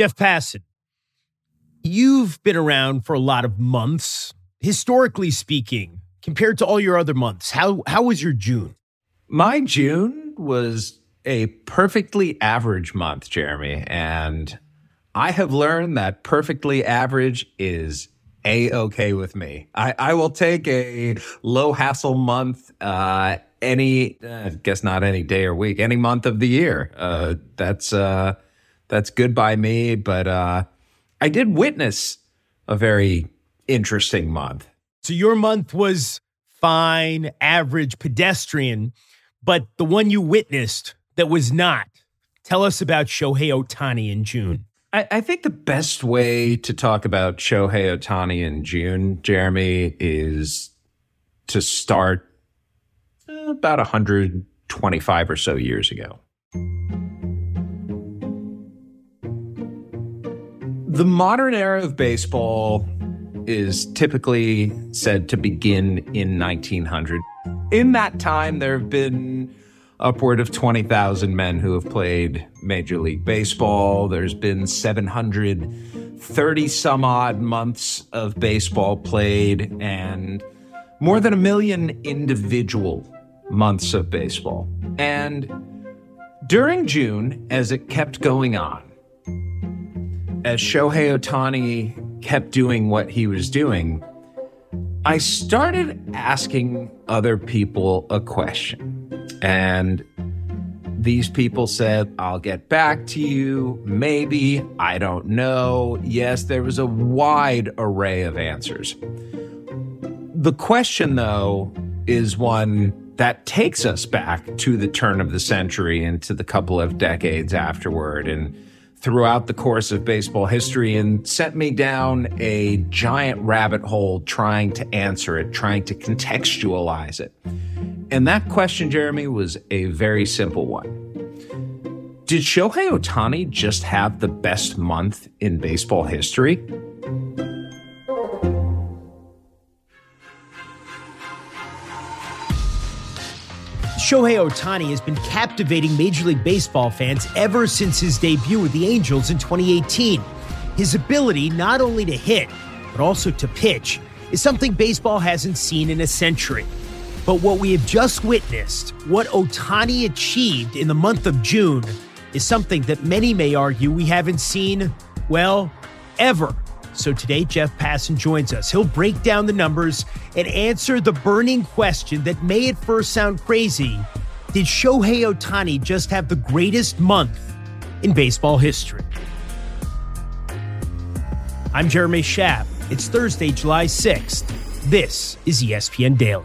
Jeff Passan, you've been around for a lot of months. Historically speaking, compared to all your other months, how how was your June? My June was a perfectly average month, Jeremy, and I have learned that perfectly average is a okay with me. I, I will take a low hassle month uh, any, uh, I guess not any day or week, any month of the year. Uh, that's uh, that's good by me. But uh, I did witness a very interesting month. So your month was fine, average, pedestrian, but the one you witnessed that was not. Tell us about Shohei Ohtani in June. I, I, think the best way to talk about Shohei Ohtani in June, Jeremy, is to start about 125 or so years ago. The modern era of baseball is typically said to begin in 1900. In that time, there have been upward of 20,000 men who have played Major League Baseball. There's been 730 some odd months of baseball played and more than a million individual months of baseball. And during June, as it kept going on, as Shohei Ohtani kept doing what he was doing, I started asking other people a question. And these people said, I'll get back to you. Maybe. I don't know. Yes, there was a wide array of answers. The question, though, is one that takes us back to the turn of the century and to the couple of decades afterward. And throughout the course of baseball history and sent me down a giant rabbit hole trying to answer it, trying to contextualize it. And that question, Jeremy, was a very simple one. Did Shohei Ohtani just have the best month in baseball history? Shohei Ohtani has been captivating Major League Baseball fans ever since his debut with the Angels in 2018. His ability not only to hit, but also to pitch is something baseball hasn't seen in a century. But what we have just witnessed, what Ohtani achieved in the month of June, is something that many may argue we haven't seen, well, ever. So today, Jeff Passan joins us. He'll break down the numbers and answer the burning question that may at first sound crazy Did Shohei Ohtani just have the greatest month in baseball history? I'm Jeremy Schaap. It's Thursday, July 6th. This is ESPN Daily.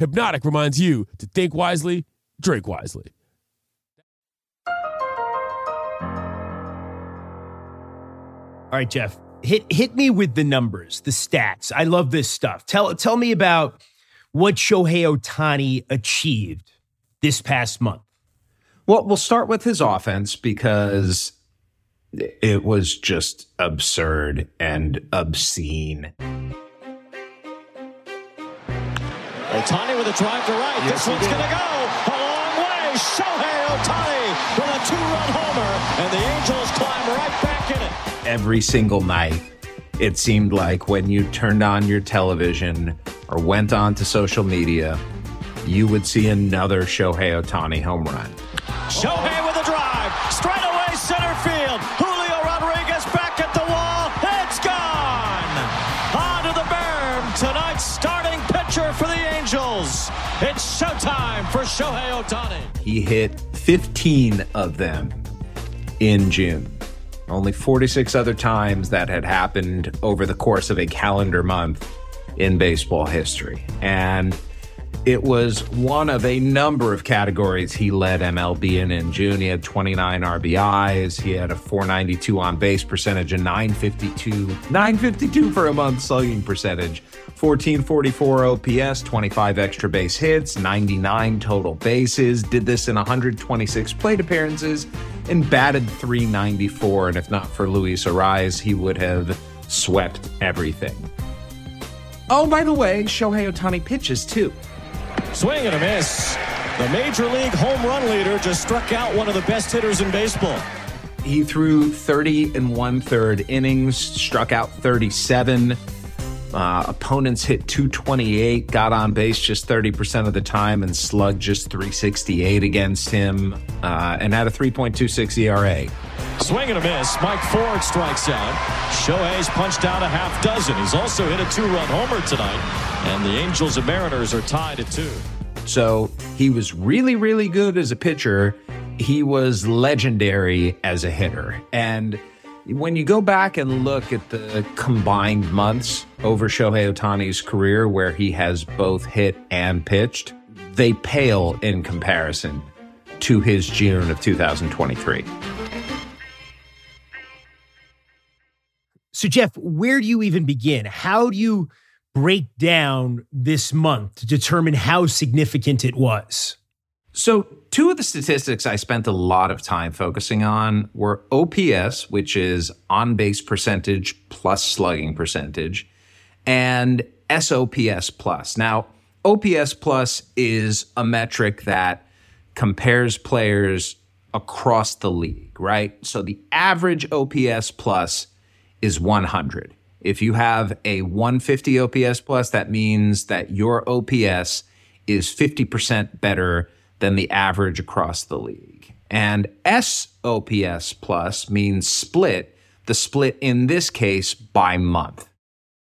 Hpnotiq reminds you to think wisely, drink wisely. All right, Jeff, hit hit me with the numbers, the stats. I love this stuff. Tell tell me about what Shohei Ohtani achieved this past month. Well, we'll start with his offense because it was just absurd and obscene. Ohtani with a drive to right. Yes, this one's going to go a long way. Shohei Ohtani with a two-run homer, and the Angels climb right back in it. Every single night, it seemed like when you turned on your television or went on to social media, you would see another Shohei Ohtani home run. Shohei for Shohei Ohtani. He hit 15 of them in June. Only 46 other times that had happened over the course of a calendar month in baseball history. And It was one of a number of categories he led MLB in in June. He had 29 RBIs. He had a 492 on base percentage, a 952, 952 for a month slugging percentage, 1444 OPS, 25 extra base hits, 99 total bases. Did this in 126 plate appearances and batted 394. And if not for Luis Arraez, he would have swept everything. Oh, by the way, Shohei Ohtani pitches too. Swing and a miss. The major league home run leader just struck out one of the best hitters in baseball. He threw 30 and one third innings, struck out 37. Uh, opponents hit 228, got on base just 30% of the time, and slugged just 368 against him, uh, and had a 3.26 ERA. Swing and a miss. Mike Ford strikes out. Shohei's punched out a half dozen. He's also hit a two run homer tonight. And the Angels and Mariners are tied at two. So he was really, really good as a pitcher. He was legendary as a hitter. And when you go back and look at the combined months over Shohei Ohtani's career, where he has both hit and pitched, they pale in comparison to his June of 2023. So, Jeff, where do you even begin? How do you break down this month to determine how significant it was? So, two of the statistics I spent a lot of time focusing on were OPS, which is on base percentage plus slugging percentage, and SOPS plus. Now, OPS plus is a metric that compares players across the league, right? So, the average OPS plus is 100. If you have a 150 OPS plus, that means that your OPS is 50% better than the average across the league. And SOPS plus means split, the split in this case by month.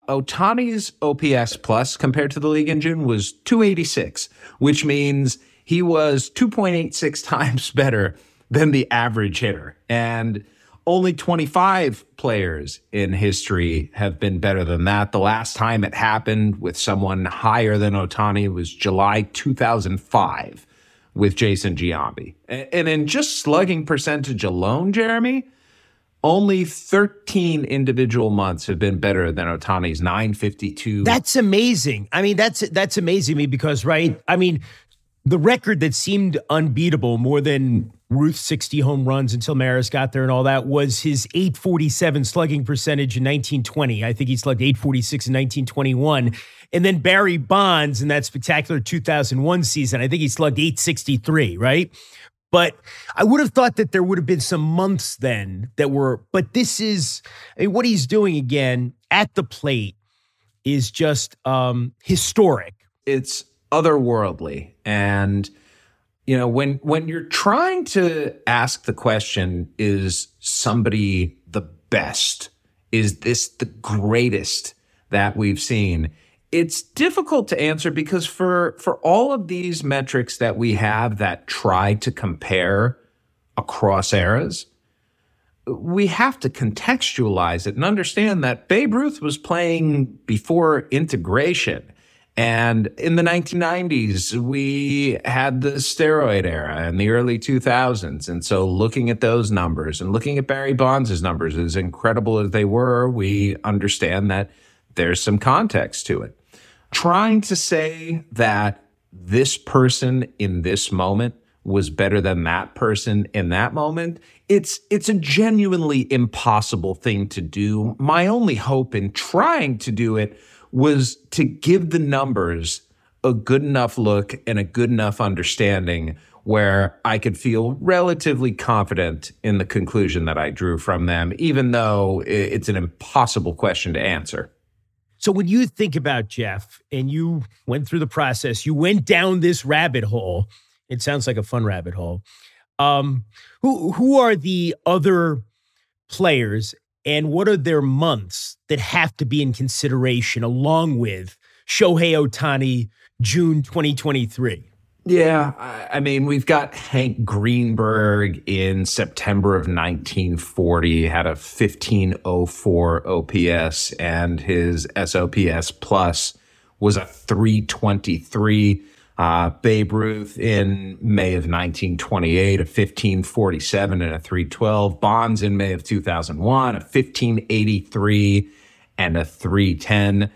Ohtani's OPS plus compared to the league in June was 286, which means he was 2.86 times better than the average hitter. And only 25 players in history have been better than that. The last time it happened with someone higher than Ohtani was July 2005 with Jason Giambi. And in just slugging percentage alone, Jeremy, only 13 individual months have been better than Ohtani's 952. That's amazing. I mean, that's that's amazing me because right? I mean, the record that seemed unbeatable more than Ruth's 60 home runs until Maris got there and all that was his 847 slugging percentage in 1920. I think he slugged 846 in 1921. And then Barry Bonds in that spectacular 2001 season, I think he slugged 863, right? But I would have thought that there would have been some months then that were, but this is, I mean, what he's doing again at the plate is just um, historic. It's otherworldly. And, you know, when, when you're trying to ask the question, is somebody the best? Is this the greatest that we've seen? It's difficult to answer because for, for all of these metrics that we have that try to compare across eras, we have to contextualize it and understand that Babe Ruth was playing before integration. And in the 1990s, we had the steroid era in the early 2000s. And so looking at those numbers and looking at Barry Bonds' numbers, as incredible as they were, we understand that there's some context to it. Trying to say that this person in this moment was better than that person in that moment, it's it's a genuinely impossible thing to do. My only hope in trying to do it was to give the numbers a good enough look and a good enough understanding where I could feel relatively confident in the conclusion that I drew from them, even though it's an impossible question to answer. So, when you think about Jeff and you went through the process, you went down this rabbit hole. It sounds like a fun rabbit hole. Um, who who are the other players and what are their months that have to be in consideration along with Shohei Ohtani, June 2023? Yeah, I mean, we've got Hank Greenberg in September of 1940, had a 1504 OPS, and his SOPS plus was a 323. Uh, Babe Ruth in May of 1928, a 1547 and a 312. Bonds in May of 2001, a 1583 and a 310.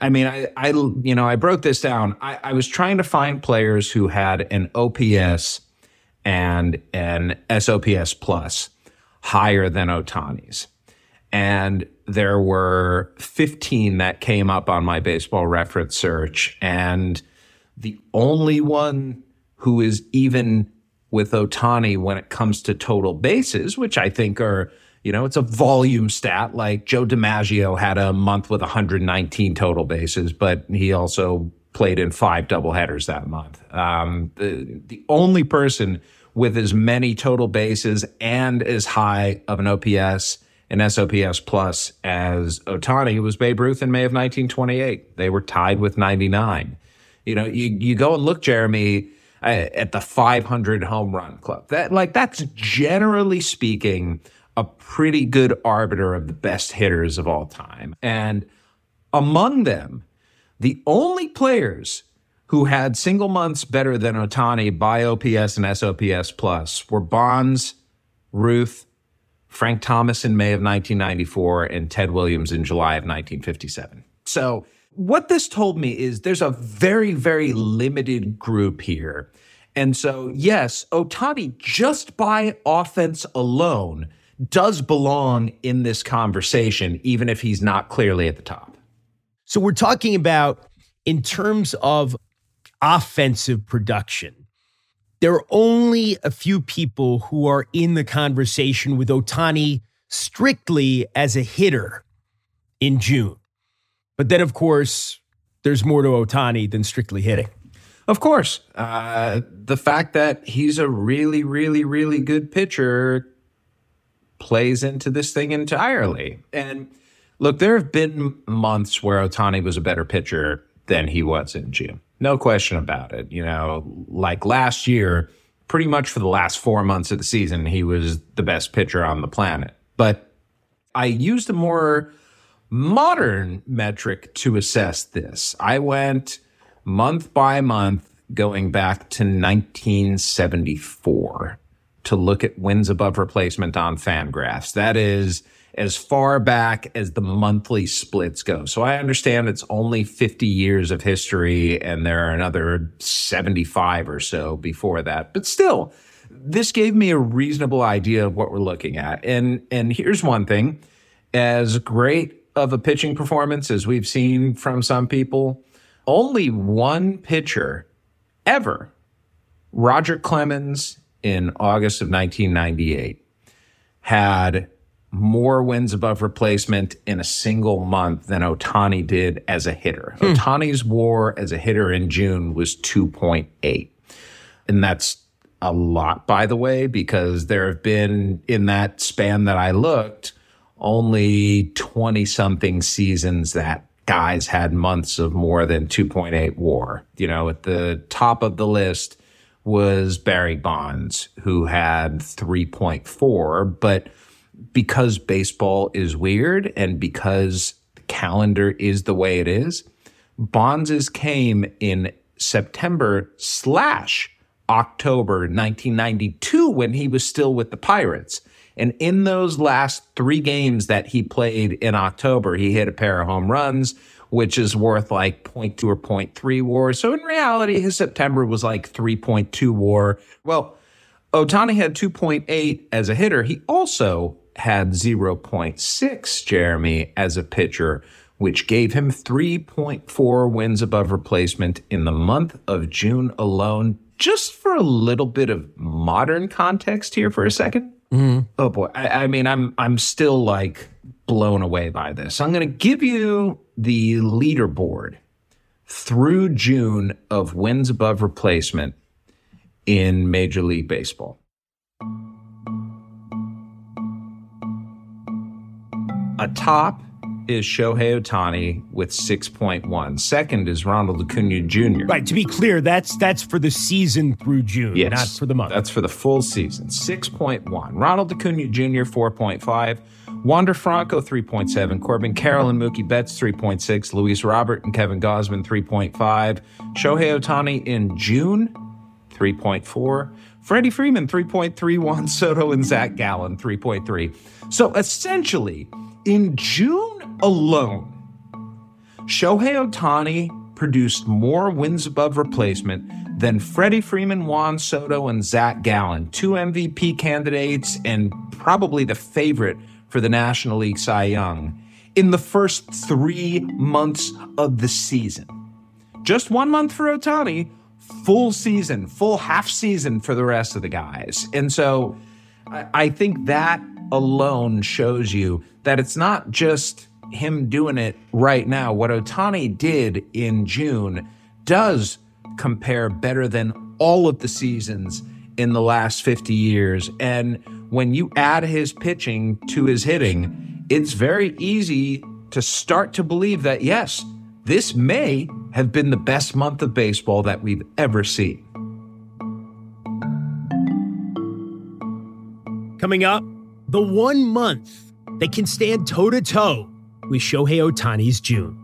I mean, I, I, you know, I broke this down. I, I was trying to find players who had an OPS and an SOPS plus higher than Ohtani's. And there were 15 that came up on my baseball reference search. And the only one who is even with Ohtani when it comes to total bases, which I think are you know, it's a volume stat. Like Joe DiMaggio had a month with 119 total bases, but he also played in five doubleheaders that month. Um, the, the only person with as many total bases and as high of an OPS and SOPS plus as Ohtani was Babe Ruth in May of 1928. They were tied with 99. You know, you, you go and look, Jeremy, uh, at the 500 home run club. That like that's generally speaking a pretty good arbiter of the best hitters of all time. And among them, the only players who had single months better than Ohtani by OPS and SOPS plus were Bonds, Ruth, Frank Thomas in May of 1994, and Ted Williams in July of 1957. So, what this told me is there's a very, very limited group here. And so, yes, Ohtani, just by offense alone, does belong in this conversation, even if he's not clearly at the top. So we're talking about in terms of offensive production. There are only a few people who are in the conversation with Ohtani strictly as a hitter in June. But then, of course, there's more to Ohtani than strictly hitting. Of course. Uh, the fact that he's a really, really, really good pitcher plays into this thing entirely. And look, there have been months where Ohtani was a better pitcher than he was in June. No question about it. You know, like last year, pretty much for the last four months of the season, he was the best pitcher on the planet. But I used a more modern metric to assess this. I went month by month going back to 1974 to look at wins above replacement on Fangraphs. That is as far back as the monthly splits go. So I understand it's only 50 years of history and there are another 75 or so before that. But still, this gave me a reasonable idea of what we're looking at. And and here's one thing, as great of a pitching performance as we've seen from some people, only one pitcher ever, Roger Clemens in August of 1998 had more wins above replacement in a single month than Ohtani did as a hitter. Hmm. Ohtani's war as a hitter in June was 2.8. And that's a lot, by the way, because there have been in that span that I looked, only 20 something seasons that guys had months of more than 2.8 war. You know, at the top of the list, was Barry Bonds, who had 3.4. But because baseball is weird and because the calendar is the way it is, Bonds's came in September slash October 1992 when he was still with the Pirates. And in those last three games that he played in October, he hit a pair of home runs which is worth like 0.2 or 0.3 war. So in reality, his September was like 3.2 war. Well, Ohtani had 2.8 as a hitter. He also had 0.6, Jeremy, as a pitcher, which gave him 3.4 wins above replacement in the month of June alone. Just for a little bit of modern context here for a 2nd mm-hmm. Oh boy. I, I mean, I'm I'm still like blown away by this. I'm going to give you the leaderboard through June of wins above replacement in Major League Baseball. Atop is Shohei Ohtani with 6.1. Second is Ronald Acuna Jr. Right. To be clear, that's that's for the season through June, yes, not for the month. That's for the full season. 6.1. Ronald Acuna Jr. 4.5. Wander Franco 3.7, Corbin Carroll and Mookie Betts 3.6, Luis Robert and Kevin Gausman 3.5, Shohei Ohtani in June 3.4, Freddie Freeman 3.3, Juan Soto and Zach Gallen 3.3. So essentially, in June alone, Shohei Ohtani produced more wins above replacement than Freddie Freeman, Juan Soto, and Zach Gallen, two MVP candidates and probably the favorite for the National League Cy Young in the first three months of the season. Just one month for Ohtani, full season, full half season for the rest of the guys. And so I think that alone shows you that it's not just him doing it right now. What Ohtani did in June does compare better than all of the seasons in the last 50 years. And when you add his pitching to his hitting, it's very easy to start to believe that, yes, this may have been the best month of baseball that we've ever seen. Coming up, the one month that can stand toe to toe with Shohei Ohtani's June.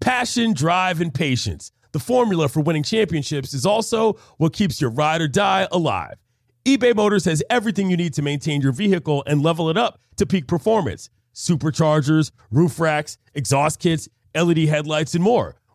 Passion, drive, and patience. The formula for winning championships is also what keeps your ride or die alive. eBay Motors has everything you need to maintain your vehicle and level it up to peak performance superchargers, roof racks, exhaust kits, LED headlights, and more.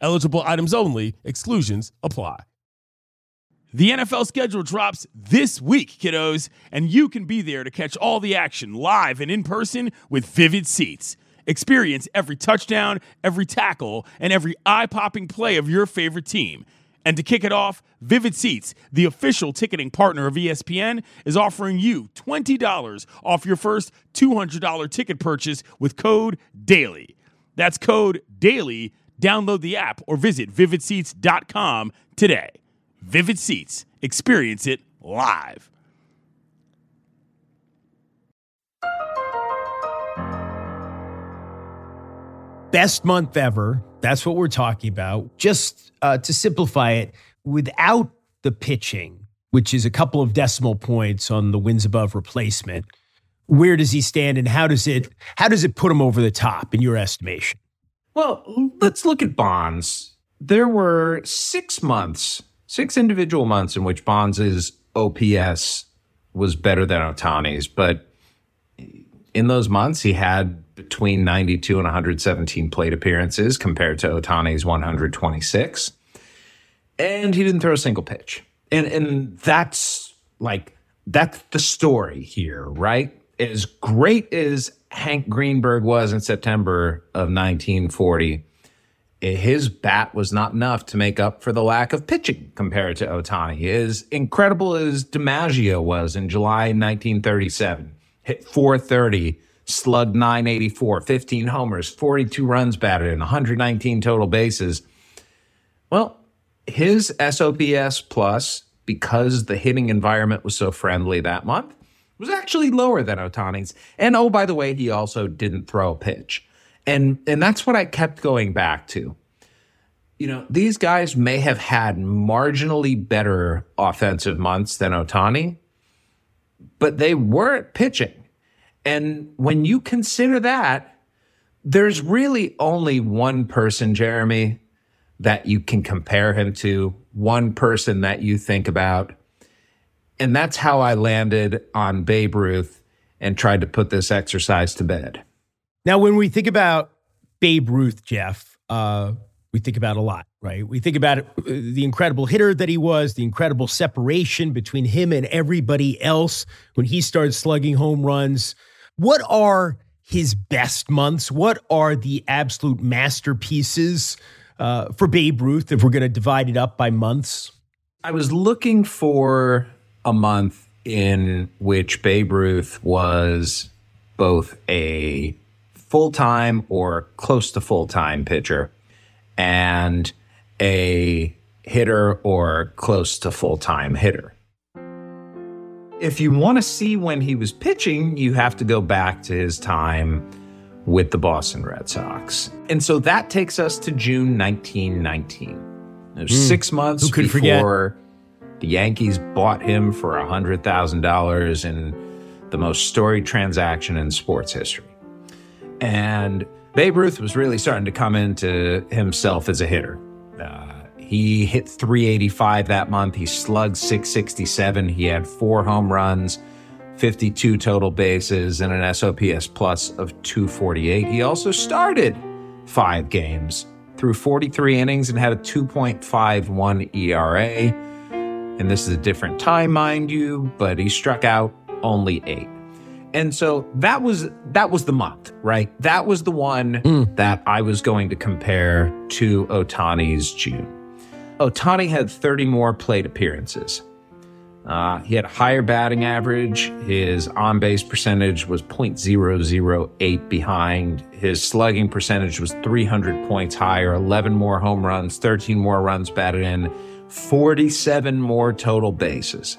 Eligible items only, exclusions apply. The NFL schedule drops this week, kiddos, and you can be there to catch all the action live and in person with Vivid Seats. Experience every touchdown, every tackle, and every eye popping play of your favorite team. And to kick it off, Vivid Seats, the official ticketing partner of ESPN, is offering you $20 off your first $200 ticket purchase with code DAILY. That's code DAILY. Download the app or visit vividseats.com today. Vivid Seats, experience it live. Best month ever. That's what we're talking about. Just uh, to simplify it, without the pitching, which is a couple of decimal points on the wins above replacement, where does he stand and how does it how does it put him over the top in your estimation? Well, let's look at Bonds. There were six months, six individual months in which Bonds' OPS was better than Ohtani's, but in those months he had between 92 and 117 plate appearances compared to Ohtani's 126. And he didn't throw a single pitch. And and that's like that's the story here, right? As great as Hank Greenberg was in September of 1940, his bat was not enough to make up for the lack of pitching compared to Ohtani. As incredible as DiMaggio was in July 1937, hit 430 slugged 984, 15 homers, 42 runs batted, and 119 total bases. Well, his SOPS plus, because the hitting environment was so friendly that month, was actually lower than Ohtani's. And oh, by the way, he also didn't throw a pitch. And and that's what I kept going back to. You know, these guys may have had marginally better offensive months than Ohtani, but they weren't pitching. And when you consider that, there's really only one person, Jeremy, that you can compare him to, one person that you think about. And that's how I landed on Babe Ruth and tried to put this exercise to bed. Now, when we think about Babe Ruth, Jeff, uh, we think about a lot, right? We think about uh, the incredible hitter that he was, the incredible separation between him and everybody else when he started slugging home runs. What are his best months? What are the absolute masterpieces uh, for Babe Ruth if we're going to divide it up by months? I was looking for a month in which Babe Ruth was both a full time or close to full time pitcher and a hitter or close to full time hitter. If you want to see when he was pitching, you have to go back to his time with the Boston Red Sox. And so that takes us to June 1919. Mm. Six months Who could before forget? The Yankees bought him for $100,000 in the most storied transaction in sports history. And Babe Ruth was really starting to come into himself as a hitter. Uh, he hit 385 that month. He slugged 667. He had four home runs, 52 total bases, and an SOPS plus of 248. He also started five games through 43 innings and had a 2.51 ERA. And this is a different time, mind you, but he struck out only eight. And so that was that was the month, right? That was the one mm. that I was going to compare to Ohtani's June. Ohtani had 30 more plate appearances. Uh, he had a higher batting average. His on base percentage was 0.008 behind. His slugging percentage was 300 points higher, 11 more home runs, 13 more runs batted in, 47 more total bases.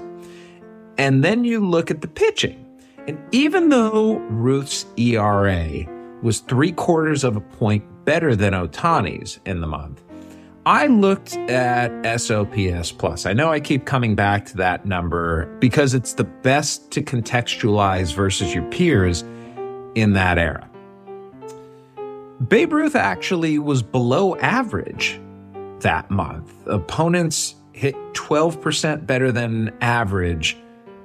And then you look at the pitching. And even though Ruth's ERA was three quarters of a point better than Ohtani's in the month, I looked at SOPS plus. I know I keep coming back to that number because it's the best to contextualize versus your peers in that era. Babe Ruth actually was below average that month. Opponents hit 12% better than average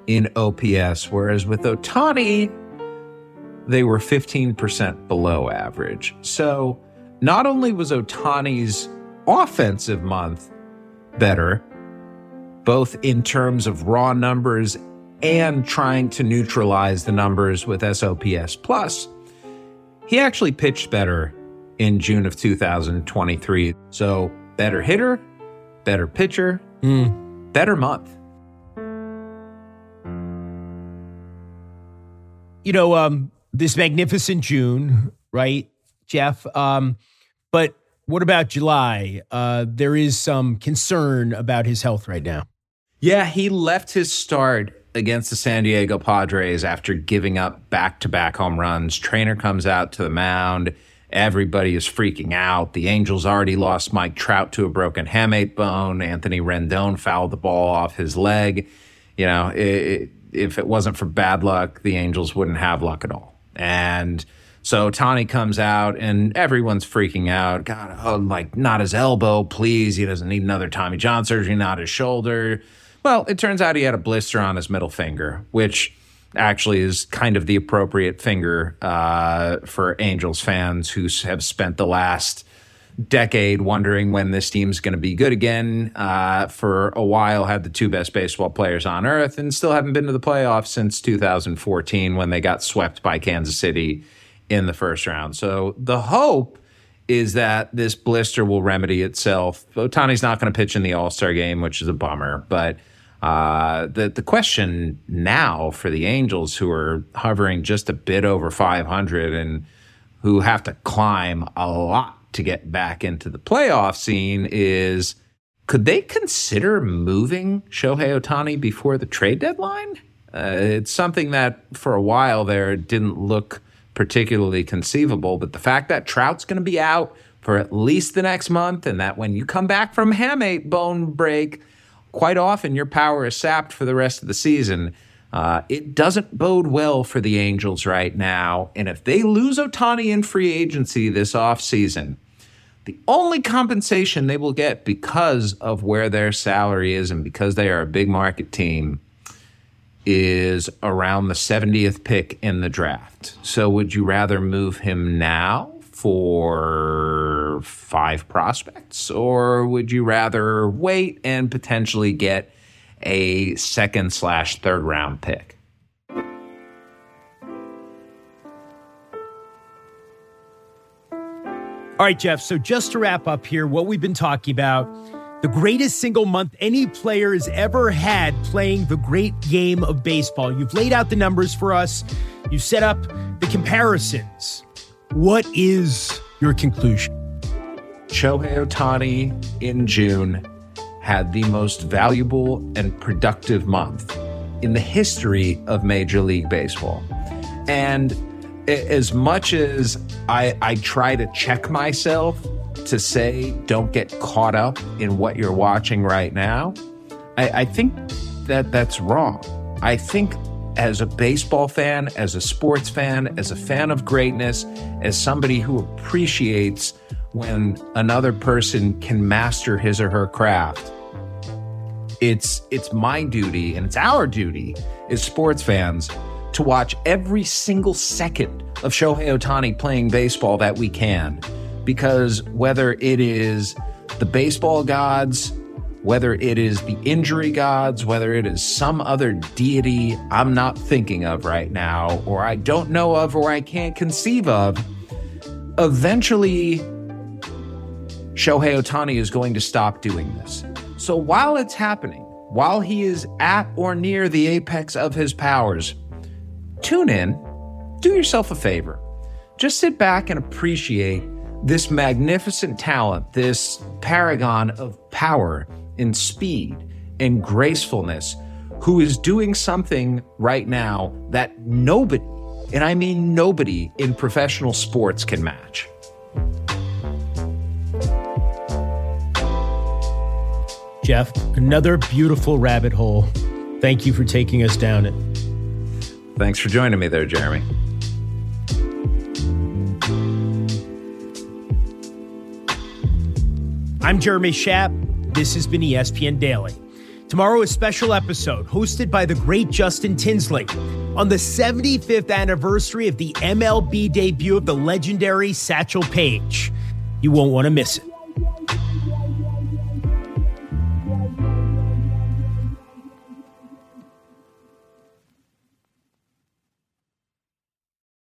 in OPS, whereas with Ohtani, they were 15% below average. So not only was Ohtani's offensive month better, both in terms of raw numbers and trying to neutralize the numbers with SOPS plus, he actually pitched better in June of 2023. So better hitter, better pitcher, mm. better month. You know, um, this magnificent June, right, Jeff? Um, but what about July? Uh, there is some concern about his health right now. Yeah, he left his start against the San Diego Padres after giving up back to back home runs. Trainer comes out to the mound. Everybody is freaking out. The Angels already lost Mike Trout to a broken hamate bone. Anthony Rendon fouled the ball off his leg. You know, it, if it wasn't for bad luck, the Angels wouldn't have luck at all. And so Tani comes out and everyone's freaking out. God, oh, like not his elbow, please. He doesn't need another Tommy John surgery, not his shoulder. Well, it turns out he had a blister on his middle finger, which actually is kind of the appropriate finger uh, for Angels fans who have spent the last decade wondering when this team's going to be good again. Uh, for a while, had the two best baseball players on earth, and still haven't been to the playoffs since 2014 when they got swept by Kansas City in the first round. So the hope is that this blister will remedy itself. Ohtani's not going to pitch in the All Star game, which is a bummer. But uh, the the question now for the Angels, who are hovering just a bit over 500 and who have to climb a lot to get back into the playoff scene, is could they consider moving Shohei Ohtani before the trade deadline? Uh, it's something that for a while there didn't look particularly conceivable. But the fact that Trout's going to be out for at least the next month, and that when you come back from hamate bone break, quite often your power is sapped for the rest of the season. Uh, it doesn't bode well for the Angels right now. And if they lose Ohtani in free agency this offseason, the only compensation they will get because of where their salary is and because they are a big market team is around the 70th pick in the draft. So would you rather move him now for five prospects or would you rather wait and potentially get a second slash third round pick? All right, Jeff. So just to wrap up here, what we've been talking about the greatest single month any player has ever had playing the great game of baseball. You've laid out the numbers for us, you set up the comparisons. What is your conclusion? Shohei Ohtani in June had the most valuable and productive month in the history of Major League Baseball. And as much as I, I try to check myself to say, don't get caught up in what you're watching right now, I, I think that that's wrong. I think as a baseball fan, as a sports fan, as a fan of greatness, as somebody who appreciates when another person can master his or her craft, it's it's my duty and it's our duty as sports fans to watch every single second of Shohei Ohtani playing baseball that we can. Because whether it is the baseball gods, whether it is the injury gods, whether it is some other deity I'm not thinking of right now, or I don't know of, or I can't conceive of, eventually Shohei Ohtani is going to stop doing this. So while it's happening, while he is at or near the apex of his powers, tune in, do yourself a favor. Just sit back and appreciate this magnificent talent, this paragon of power and speed and gracefulness, who is doing something right now that nobody, and I mean nobody in professional sports can match. Jeff, another beautiful rabbit hole. Thank you for taking us down it. Thanks for joining me there, Jeremy. I'm Jeremy Schaap. This has been ESPN Daily. Tomorrow, a special episode hosted by the great Justin Tinsley on the 75th anniversary of the MLB debut of the legendary Satchel Paige. You won't want to miss it.